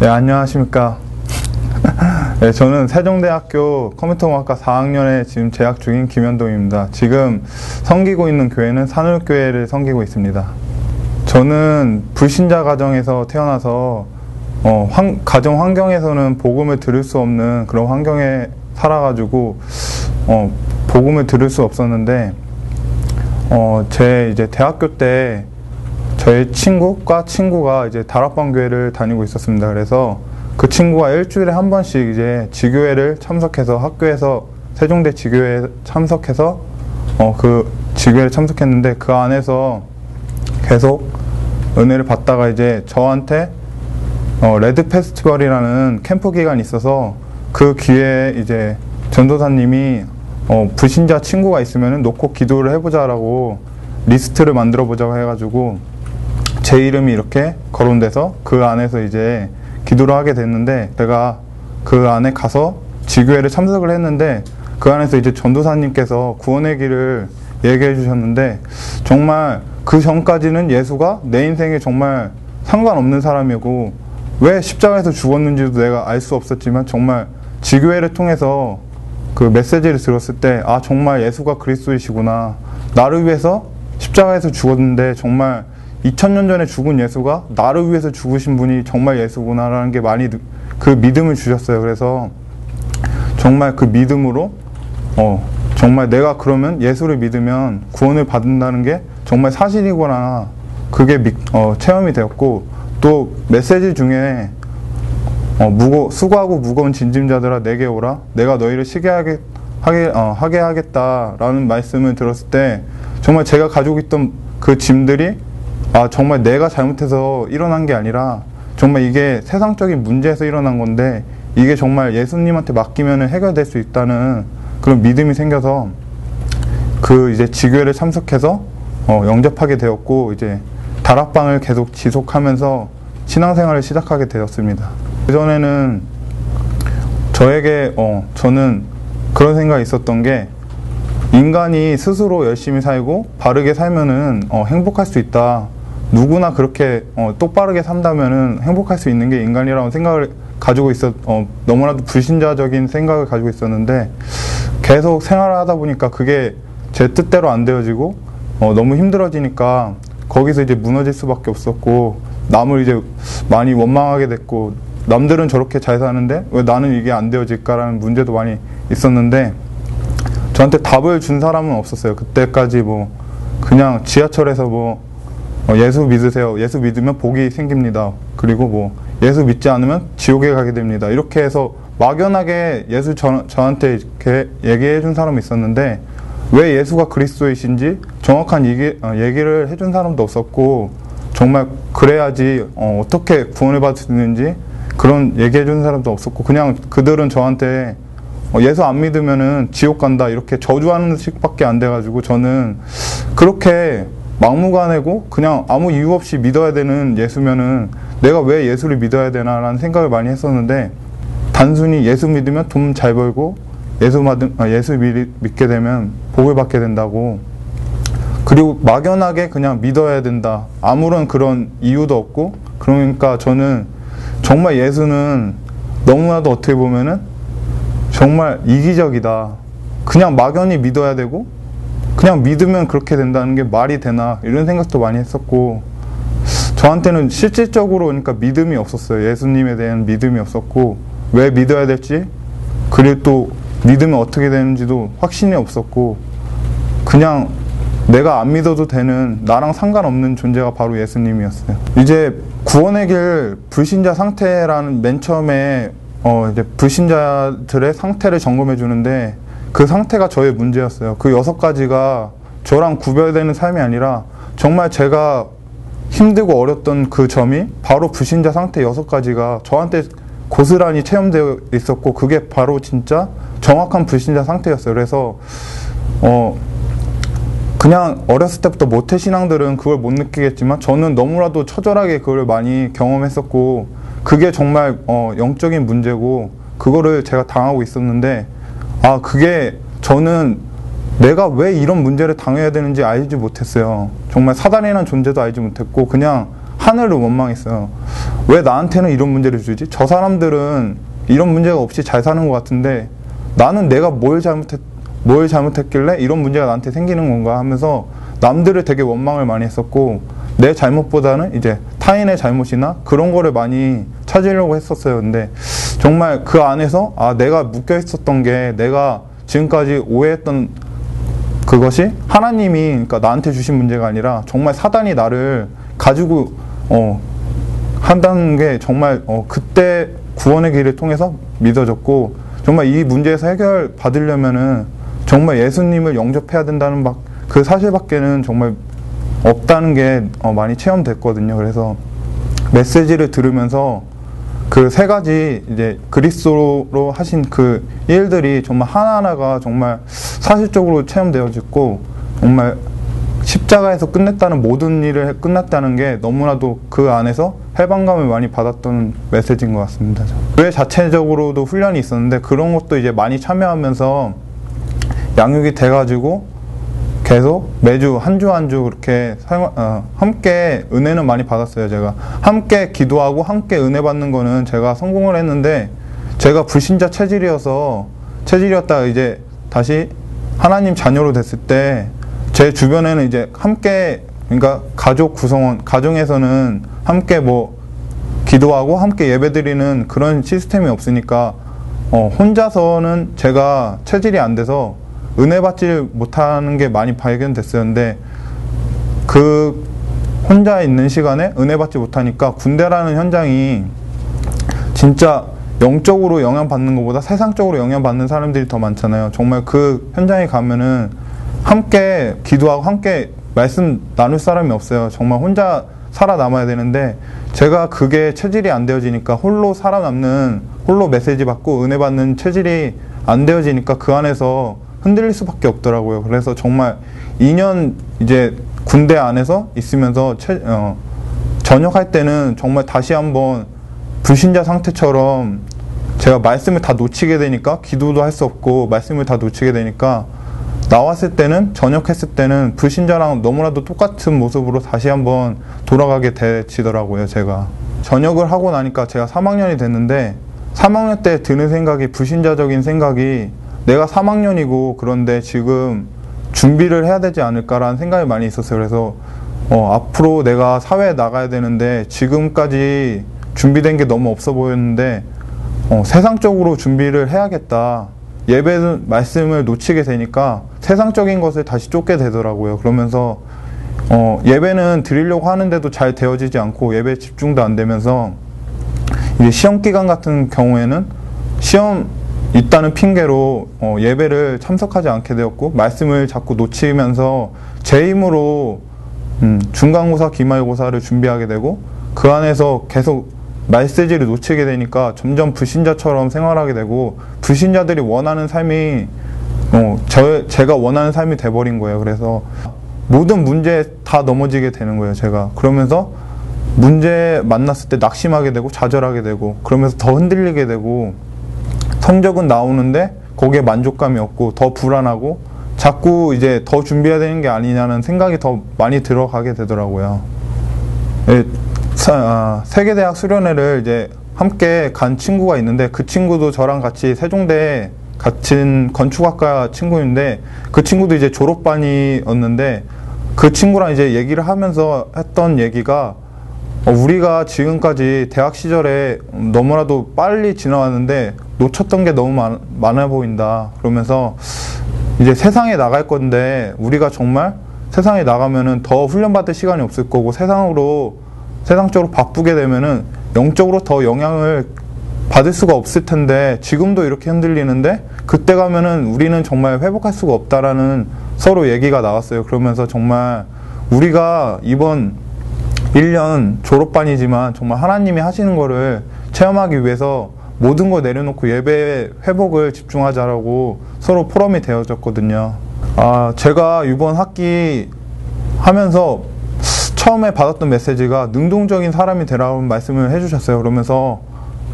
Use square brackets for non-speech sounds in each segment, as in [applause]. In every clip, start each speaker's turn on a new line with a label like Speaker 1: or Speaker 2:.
Speaker 1: 네, 안녕하십니까. [laughs] 네, 저는 세종대학교 컴퓨터공학과 4학년에 지금 재학 중인 김현동입니다. 지금 섬기고 있는 교회는 산울교회를 섬기고 있습니다. 저는 불신자 가정에서 태어나서 어, 환, 가정 환경에서는 복음을 들을 수 없는 그런 환경에 살아가지고 어, 복음을 들을 수 없었는데 어, 제 이제 대학교 때 저희 친구과 친구가 이제 다락방 교회를 다니고 있었습니다. 그래서 그 친구가 일주일에 한 번씩 이제 지교회를 참석해서 학교에서 세종대 지교회에 참석해서 어, 그 지교회를 참석했는데 그 안에서 계속 은혜를 받다가 이제 저한테 어, 레드 페스티벌이라는 캠프 기간이 있어서 그 기회에 이제 전도사님이 어, 불신자 친구가 있으면 놓고 기도를 해보자라고 리스트를 만들어 보자고 해가지고 제 이름이 이렇게 거론돼서 그 안에서 이제 기도를 하게 됐는데 제가 그 안에 가서 지교회를 참석을 했는데 그 안에서 이제 전도사님께서 구원의 길을 얘기해 주셨는데 정말 그 전까지는 예수가 내 인생에 정말 상관없는 사람이고 왜 십자가에서 죽었는지도 내가 알 수 없었지만 정말 지교회를 통해서 그 메시지를 들었을 때 아 정말 예수가 그리스도이시구나. 나를 위해서 십자가에서 죽었는데 정말 2000년 전에 죽은 예수가 나를 위해서 죽으신 분이 정말 예수구나라는 게 많이 그 믿음을 주셨어요. 그래서 정말 그 믿음으로 어 정말 내가 그러면 예수를 믿으면 구원을 받는다는 게 정말 사실이구나 그게 미, 어, 체험이 되었고 또 메시지 중에 어, 무거 수고하고 무거운 진짐자들아 내게 오라 내가 너희를 쉬게 하게 하게 어, 하게 하겠다라는 말씀을 들었을 때 정말 제가 가지고 있던 그 짐들이 아 정말 내가 잘못해서 일어난 게 아니라 정말 이게 세상적인 문제에서 일어난 건데 이게 정말 예수님한테 맡기면 해결될 수 있다는 그런 믿음이 생겨서 그 이제 지교회를 참석해서 어, 영접하게 되었고 이제 다락방을 계속 지속하면서 신앙생활을 시작하게 되었습니다. 그 전에는 저에게 어, 저는 그런 생각이 있었던 게 인간이 스스로 열심히 살고 바르게 살면은 어, 행복할 수 있다. 누구나 그렇게 어, 똑바르게 산다면은 행복할 수 있는 게 인간이라는 생각을 가지고 있었 어, 너무나도 불신자적인 생각을 가지고 있었는데 계속 생활을 하다 보니까 그게 제 뜻대로 안 되어지고 어, 너무 힘들어지니까 거기서 이제 무너질 수밖에 없었고 남을 이제 많이 원망하게 됐고 남들은 저렇게 잘 사는데 왜 나는 이게 안 되어질까라는 문제도 많이 있었는데 저한테 답을 준 사람은 없었어요. 그때까지 뭐 그냥 지하철에서 뭐 어, 예수 믿으세요. 예수 믿으면 복이 생깁니다. 그리고 뭐 예수 믿지 않으면 지옥에 가게 됩니다. 이렇게 해서 막연하게 예수 저, 저한테 이렇게 얘기해 준 사람이 있었는데 왜 예수가 그리스도이신지 정확한 얘기, 어, 얘기를 해준 사람도 없었고 정말 그래야지 어, 떻게 구원을 받을 수 있는지 그런 얘기해 준 사람도 없었고 그냥 그들은 저한테 어, 예수 안 믿으면은 지옥 간다 이렇게 저주하는 식밖에 안 돼가지고 저는 그렇게 막무가내고 그냥 아무 이유 없이 믿어야 되는 예수면은 내가 왜 예수를 믿어야 되나라는 생각을 많이 했었는데 단순히 예수 믿으면 돈 잘 벌고 예수 받은 아, 예수 믿게 되면 복을 받게 된다고. 그리고 막연하게 그냥 믿어야 된다. 아무런 그런 이유도 없고. 그러니까 저는 정말 예수는 너무나도 어떻게 보면은 정말 이기적이다. 그냥 막연히 믿어야 되고 그냥 믿으면 그렇게 된다는 게 말이 되나 이런 생각도 많이 했었고 저한테는 실질적으로 그러니까 믿음이 없었어요 예수님에 대한 믿음이 없었고 왜 믿어야 될지 그리고 또 믿으면 어떻게 되는지도 확신이 없었고 그냥 내가 안 믿어도 되는 나랑 상관없는 존재가 바로 예수님이었어요. 이제 구원의 길 불신자 상태라는 맨 처음에 어 이제 불신자들의 상태를 점검해 주는데 그 상태가 저의 문제였어요. 그 여섯 가지가 저랑 구별되는 삶이 아니라 정말 제가 힘들고 어렸던 그 점이 바로 불신자 상태 여섯 가지가 저한테 고스란히 체험되어 있었고 그게 바로 진짜 정확한 불신자 상태였어요. 그래서 어 그냥 어렸을 때부터 모태 신앙들은 그걸 못 느끼겠지만 저는 너무나도 처절하게 그걸 많이 경험했었고 그게 정말 어 영적인 문제고 그거를 제가 당하고 있었는데 아 그게 저는 내가 왜 이런 문제를 당해야 되는지 알지 못했어요. 정말 사단이라는 존재도 알지 못했고 그냥 하늘을 원망했어요. 왜 나한테는 이런 문제를 주지? 저 사람들은 이런 문제가 없이 잘 사는 것 같은데 나는 내가 뭘 잘못했, 뭘 잘못했길래 이런 문제가 나한테 생기는 건가 하면서 남들을 되게 원망을 많이 했었고 내 잘못보다는 이제 타인의 잘못이나 그런 거를 많이 찾으려고 했었어요. 근데 정말 그 안에서 아 내가 묶여 있었던 게 내가 지금까지 오해했던 그것이 하나님이 그러니까 나한테 주신 문제가 아니라 정말 사단이 나를 가지고 어 한다는 게 정말 어 그때 구원의 길을 통해서 믿어졌고 정말 이 문제에서 해결 받으려면은 정말 예수님을 영접해야 된다는 막 그 사실밖에는 정말 없다는 게 어, 많이 체험됐거든요. 그래서 메시지를 들으면서 그 세 가지 이제 그리스도로 하신 그 일들이 정말 하나하나가 정말 사실적으로 체험되어졌고 정말 십자가에서 끝냈다는 모든 일을 끝났다는 게 너무나도 그 안에서 해방감을 많이 받았던 메시지인 것 같습니다. 교회 자체적으로도 훈련이 있었는데 그런 것도 이제 많이 참여하면서 양육이 돼가지고 계속 매주 한 주 한 주 그렇게 사용, 어, 함께 은혜는 많이 받았어요. 제가 함께 기도하고 함께 은혜 받는 거는 제가 성공을 했는데 제가 불신자 체질이어서 체질이었다 이제 다시 하나님 자녀로 됐을 때 제 주변에는 이제 함께 그러니까 가족 구성원 가정에서는 함께 뭐 기도하고 함께 예배드리는 그런 시스템이 없으니까 어, 혼자서는 제가 체질이 안 돼서 은혜 받지 못하는 게 많이 발견됐었는데 그 혼자 있는 시간에 은혜 받지 못하니까 군대라는 현장이 진짜 영적으로 영향받는 것보다 세상적으로 영향받는 사람들이 더 많잖아요. 정말 그 현장에 가면은 함께 기도하고 함께 말씀 나눌 사람이 없어요. 정말 혼자 살아남아야 되는데 제가 그게 체질이 안 되어지니까 홀로 살아남는 홀로 메시지 받고 은혜 받는 체질이 안 되어지니까 그 안에서 흔들릴 수밖에 없더라고요. 그래서 정말 2년 이제 군대 안에서 있으면서 채, 어, 전역할 때는 정말 다시 한번 불신자 상태처럼 제가 말씀을 다 놓치게 되니까 기도도 할 수 없고 말씀을 다 놓치게 되니까 나왔을 때는 전역했을 때는 불신자랑 너무나도 똑같은 모습으로 다시 한번 돌아가게 되지더라고요 제가 전역을 하고 나니까 제가 3학년이 됐는데 3학년 때 드는 생각이 불신자적인 생각이 내가 3학년이고 그런데 지금 준비를 해야 되지 않을까라는 생각이 많이 있었어요. 그래서 어, 앞으로 내가 사회에 나가야 되는데 지금까지 준비된 게 너무 없어 보였는데 어, 세상적으로 준비를 해야겠다. 예배 말씀을 놓치게 되니까 세상적인 것을 다시 쫓게 되더라고요. 그러면서 어, 예배는 드리려고 하는데도 잘 되어지지 않고 예배 집중도 안 되면서 이제 시험 기간 같은 경우에는 시험 있다는 핑계로 어, 예배를 참석하지 않게 되었고 말씀을 자꾸 놓치면서 제 힘으로 음, 중간고사, 기말고사를 준비하게 되고 그 안에서 계속 말세지를 놓치게 되니까 점점 불신자처럼 생활하게 되고 불신자들이 원하는 삶이 어, 저, 제가 원하는 삶이 돼버린 거예요. 그래서 모든 문제에 다 넘어지게 되는 거예요. 제가 그러면서 문제 만났을 때 낙심하게 되고 좌절하게 되고 그러면서 더 흔들리게 되고 성적은 나오는데 거기에 만족감이 없고 더 불안하고 자꾸 이제 더 준비해야 되는 게 아니냐는 생각이 더 많이 들어가게 되더라고요. 예, 아, 세계대학 수련회를 이제 함께 간 친구가 있는데 그 친구도 저랑 같이 세종대 같은 건축학과 친구인데 그 친구도 이제 졸업반이었는데 그 친구랑 이제 얘기를 하면서 했던 얘기가 어, 우리가 지금까지 대학 시절에 너무나도 빨리 지나왔는데 놓쳤던 게 너무 많, 많아 보인다. 그러면서 이제 세상에 나갈 건데 우리가 정말 세상에 나가면은 더 훈련받을 시간이 없을 거고 세상으로 세상적으로 바쁘게 되면은 영적으로 더 영향을 받을 수가 없을 텐데 지금도 이렇게 흔들리는데 그때 가면은 우리는 정말 회복할 수가 없다라는 서로 얘기가 나왔어요. 그러면서 정말 우리가 이번 1년 졸업반이지만 정말 하나님이 하시는 거를 체험하기 위해서 모든 거 내려놓고 예배 회복을 집중하자라고 서로 포럼이 되어졌거든요. 아, 제가 이번 학기 하면서 처음에 받았던 메시지가 능동적인 사람이 되라는 말씀을 해주셨어요. 그러면서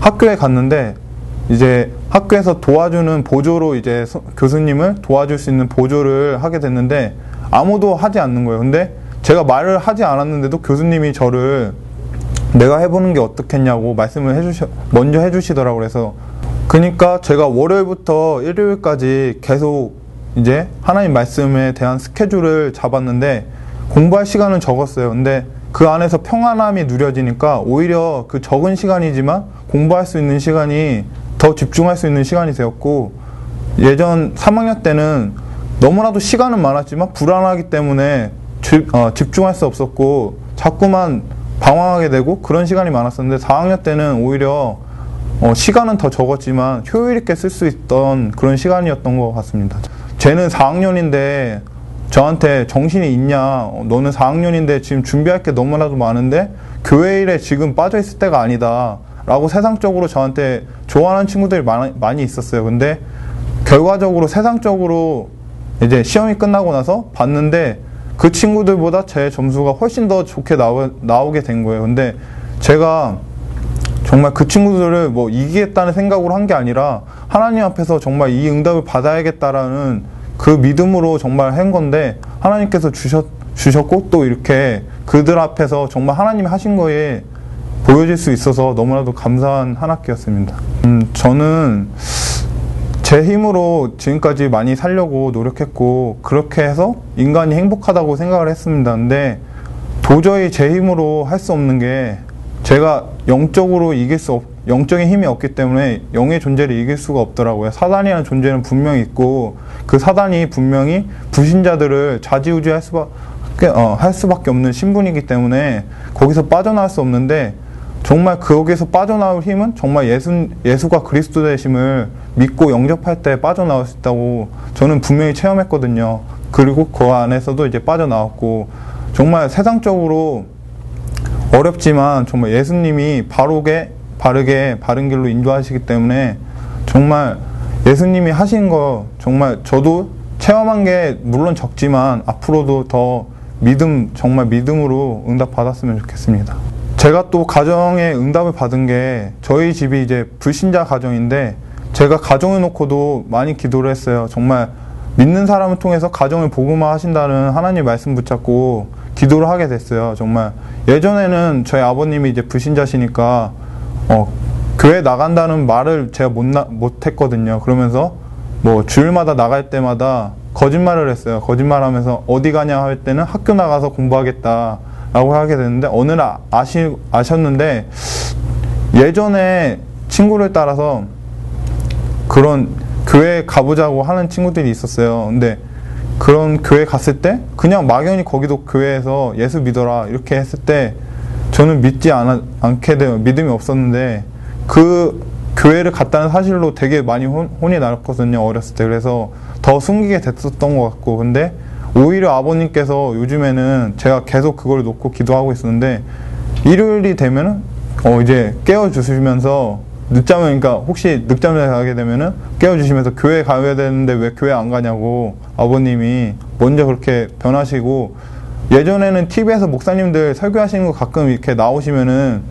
Speaker 1: 학교에 갔는데 이제 학교에서 도와주는 보조로 이제 교수님을 도와줄 수 있는 보조를 하게 됐는데 아무도 하지 않는 거예요. 근데 제가 말을 하지 않았는데도 교수님이 저를 내가 해보는 게 어떻겠냐고 말씀을 해주셔 먼저 해주시더라고 그래서 그러니까 제가 월요일부터 일요일까지 계속 이제 하나님 말씀에 대한 스케줄을 잡았는데 공부할 시간은 적었어요. 근데 그 안에서 평안함이 누려지니까 오히려 그 적은 시간이지만 공부할 수 있는 시간이 더 집중할 수 있는 시간이 되었고 예전 3학년 때는 너무나도 시간은 많았지만 불안하기 때문에 집, 어, 집중할 수 없었고 자꾸만 방황하게 되고 그런 시간이 많았었는데 4학년 때는 오히려 어, 시간은 더 적었지만 효율 있게 쓸 수 있던 그런 시간이었던 것 같습니다. 쟤는 4학년인데 저한테 정신이 있냐? 어, 너는 4학년인데 지금 준비할 게 너무나도 많은데 교회 일에 지금 빠져 있을 때가 아니다. 라고 세상적으로 저한테 좋아하는 친구들이 많이 있었어요. 근데 결과적으로 세상적으로 이제 시험이 끝나고 나서 봤는데 그 친구들보다 제 점수가 훨씬 더 좋게 나오, 나오게 된 거예요. 근데 제가 정말 그 친구들을 뭐 이기겠다는 생각으로 한 게 아니라 하나님 앞에서 정말 이 응답을 받아야겠다라는 그 믿음으로 정말 한 건데 하나님께서 주셨, 주셨고 또 이렇게 그들 앞에서 정말 하나님이 하신 거에 보여질 수 있어서 너무나도 감사한 한 학기였습니다. 음, 저는 제 힘으로 지금까지 많이 살려고 노력했고 그렇게 해서 인간이 행복하다고 생각을 했습니다. 근데 도저히 제 힘으로 할 수 없는 게 제가 영적으로 이길 수 없, 영적인 힘이 없기 때문에 영의 존재를 이길 수가 없더라고요. 사단이라는 존재는 분명히 있고 그 사단이 분명히 불신자들을 좌지우지할 수밖에 어, 할 수밖에 없는 신분이기 때문에 거기서 빠져나올 수 없는데 정말 거기에서 빠져나올 힘은 정말 예수, 예수가 그리스도 되심을 믿고 영접할 때 빠져나올 수 있다고 저는 분명히 체험했거든요. 그리고 그 안에서도 이제 빠져나왔고 정말 세상적으로 어렵지만 정말 예수님이 바르게 바르게 바른 길로 인도하시기 때문에 정말 예수님이 하신 거 정말 저도 체험한 게 물론 적지만 앞으로도 더 믿음 정말 믿음으로 응답 받았으면 좋겠습니다. 제가 또 가정에 응답을 받은 게 저희 집이 이제 불신자 가정인데 제가 가정을 놓고도 많이 기도를 했어요. 정말 믿는 사람을 통해서 가정을 복음화 하신다는 하나님 말씀 붙잡고 기도를 하게 됐어요. 정말 예전에는 저희 아버님이 이제 불신자시니까 어, 교회 나간다는 말을 제가 못, 나, 못 했거든요. 그러면서 뭐 주일마다 나갈 때마다 거짓말을 했어요. 거짓말 하면서 어디 가냐 할 때는 학교 나가서 공부하겠다. 라고 하게 됐는데 어느 날 아시, 아셨는데 예전에 친구를 따라서 그런 교회 가보자고 하는 친구들이 있었어요. 근데 그런 교회 갔을 때 그냥 막연히 거기도 교회에서 예수 믿어라 이렇게 했을 때 저는 믿지 않아, 않게 돼요. 믿음이 없었는데 그 교회를 갔다는 사실로 되게 많이 혼, 혼이 났거든요. 어렸을 때. 그래서 더 숨기게 됐었던 것 같고. 근데 오히려 아버님께서 요즘에는 제가 계속 그걸 놓고 기도하고 있었는데 일요일이 되면은 어 이제 깨워 주시면서 늦잠을 그러니까 혹시 늦잠을 자게 되면은 깨워 주시면서 교회 가야 되는데 왜 교회 안 가냐고 아버님이 먼저 그렇게 변하시고 예전에는 TV에서 목사님들 설교하시는 거 가끔 이렇게 나오시면은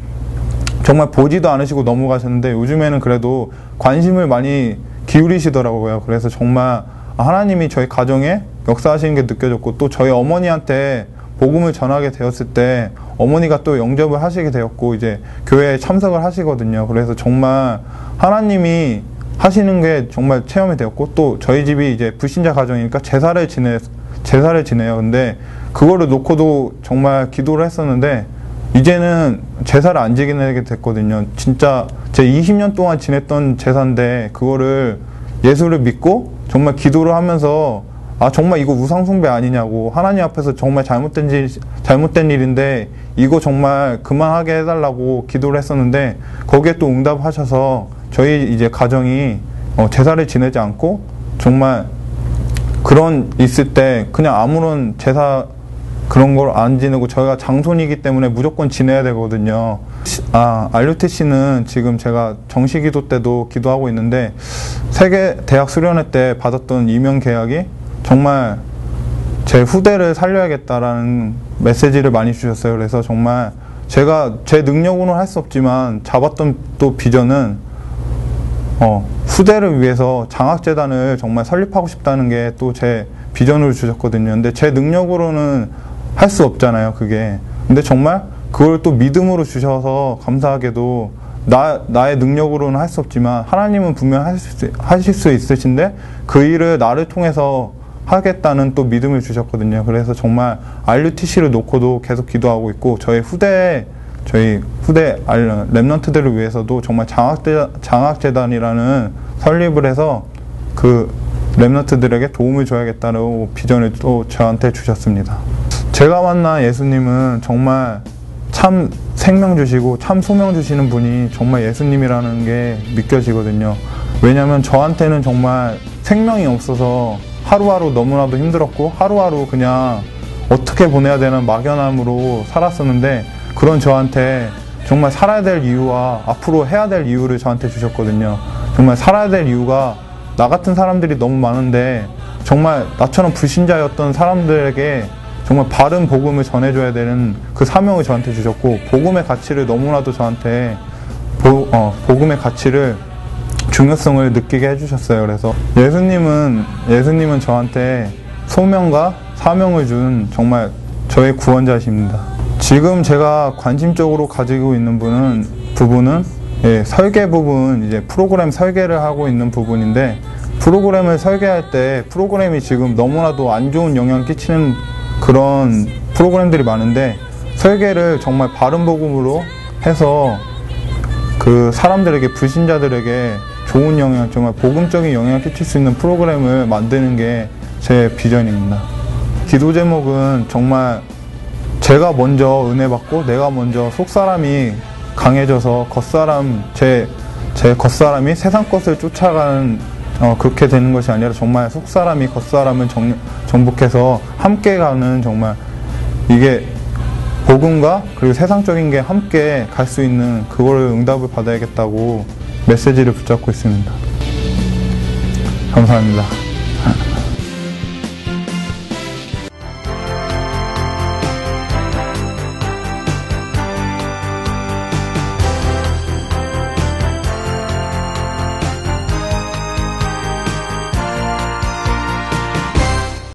Speaker 1: 정말 보지도 않으시고 넘어가셨는데 요즘에는 그래도 관심을 많이 기울이시더라고요. 그래서 정말 하나님이 저희 가정에 역사하시는 게 느껴졌고 또 저희 어머니한테 복음을 전하게 되었을 때 어머니가 또 영접을 하시게 되었고 이제 교회에 참석을 하시거든요. 그래서 정말 하나님이 하시는 게 정말 체험이 되었고 또 저희 집이 이제 불신자 가정이니까 제사를 지내 제사를 지내요. 근데 그거를 놓고도 정말 기도를 했었는데 이제는 제사를 안 지내게 됐거든요. 진짜 제 20년 동안 지냈던 제사인데 그거를 예수를 믿고 정말 기도를 하면서 아 정말 이거 우상 숭배 아니냐고 하나님 앞에서 정말 잘못된 일 잘못된 일인데 이거 정말 그만하게 해달라고 기도를 했었는데 거기에 또 응답하셔서 저희 이제 가정이 어, 제사를 지내지 않고 정말 그런 있을 때 그냥 아무런 제사 그런 걸 안 지내고 저희가 장손이기 때문에 무조건 지내야 되거든요. 아, 알류티 씨는 지금 제가 정시 기도 때도 기도하고 있는데 세계 대학 수련회 때 받았던 이명 계약이 정말 제 후대를 살려야겠다라는 메시지를 많이 주셨어요. 그래서 정말 제가 제 능력으로는 할 수 없지만 잡았던 또 비전은 어, 후대를 위해서 장학재단을 정말 설립하고 싶다는 게 또 제 비전으로 주셨거든요. 근데 제 능력으로는 할 수 없잖아요, 그게. 근데 정말 그걸 또 믿음으로 주셔서 감사하게도 나, 나의 능력으로는 할 수 없지만 하나님은 분명 하실 수, 하실 수 있으신데 그 일을 나를 통해서 하겠다는 또 믿음을 주셨거든요. 그래서 정말 RUTC를 놓고도 계속 기도하고 있고 저희 후대 저희 후대 알- 랩런트들을 위해서도 정말 장학재, 장학재단이라는 설립을 해서 그 랩런트들에게 도움을 줘야겠다는 비전을 또 저한테 주셨습니다. 제가 만난 예수님은 정말 참 생명 주시고 참 소명 주시는 분이 정말 예수님이라는 게 믿겨지거든요. 왜냐하면 저한테는 정말 생명이 없어서 하루하루 너무나도 힘들었고 하루하루 그냥 어떻게 보내야 되는 막연함으로 살았었는데 그런 저한테 정말 살아야 될 이유와 앞으로 해야 될 이유를 저한테 주셨거든요. 정말 살아야 될 이유가 나 같은 사람들이 너무 많은데 정말 나처럼 불신자였던 사람들에게 정말 바른 복음을 전해줘야 되는 그 사명을 저한테 주셨고 복음의 가치를 너무나도 저한테 보, 어, 복음의 가치를 중요성을 느끼게 해주셨어요. 그래서 예수님은 예수님은 저한테 소명과 사명을 준 정말 저의 구원자십니다. 지금 제가 관심적으로 가지고 있는 분은 부분은 예, 설계 부분 이제 프로그램 설계를 하고 있는 부분인데 프로그램을 설계할 때 프로그램이 지금 너무나도 안 좋은 영향 끼치는 그런 프로그램들이 많은데 설계를 정말 바른 복음으로 해서 그 사람들에게 불신자들에게 좋은 영향 정말 복음적인 영향을 끼칠 수 있는 프로그램을 만드는 게 제 비전입니다. 기도 제목은 정말 제가 먼저 은혜 받고 내가 먼저 속 사람이 강해져서 겉사람 제 제 겉사람이 세상 것을 쫓아가는 어, 그렇게 되는 것이 아니라 정말 속 사람이 겉사람을 정, 정복해서 함께 가는 정말 이게 복음과 그리고 세상적인 게 함께 갈 수 있는 그거를 응답을 받아야겠다고 메시지를 붙잡고 있습니다. 감사합니다.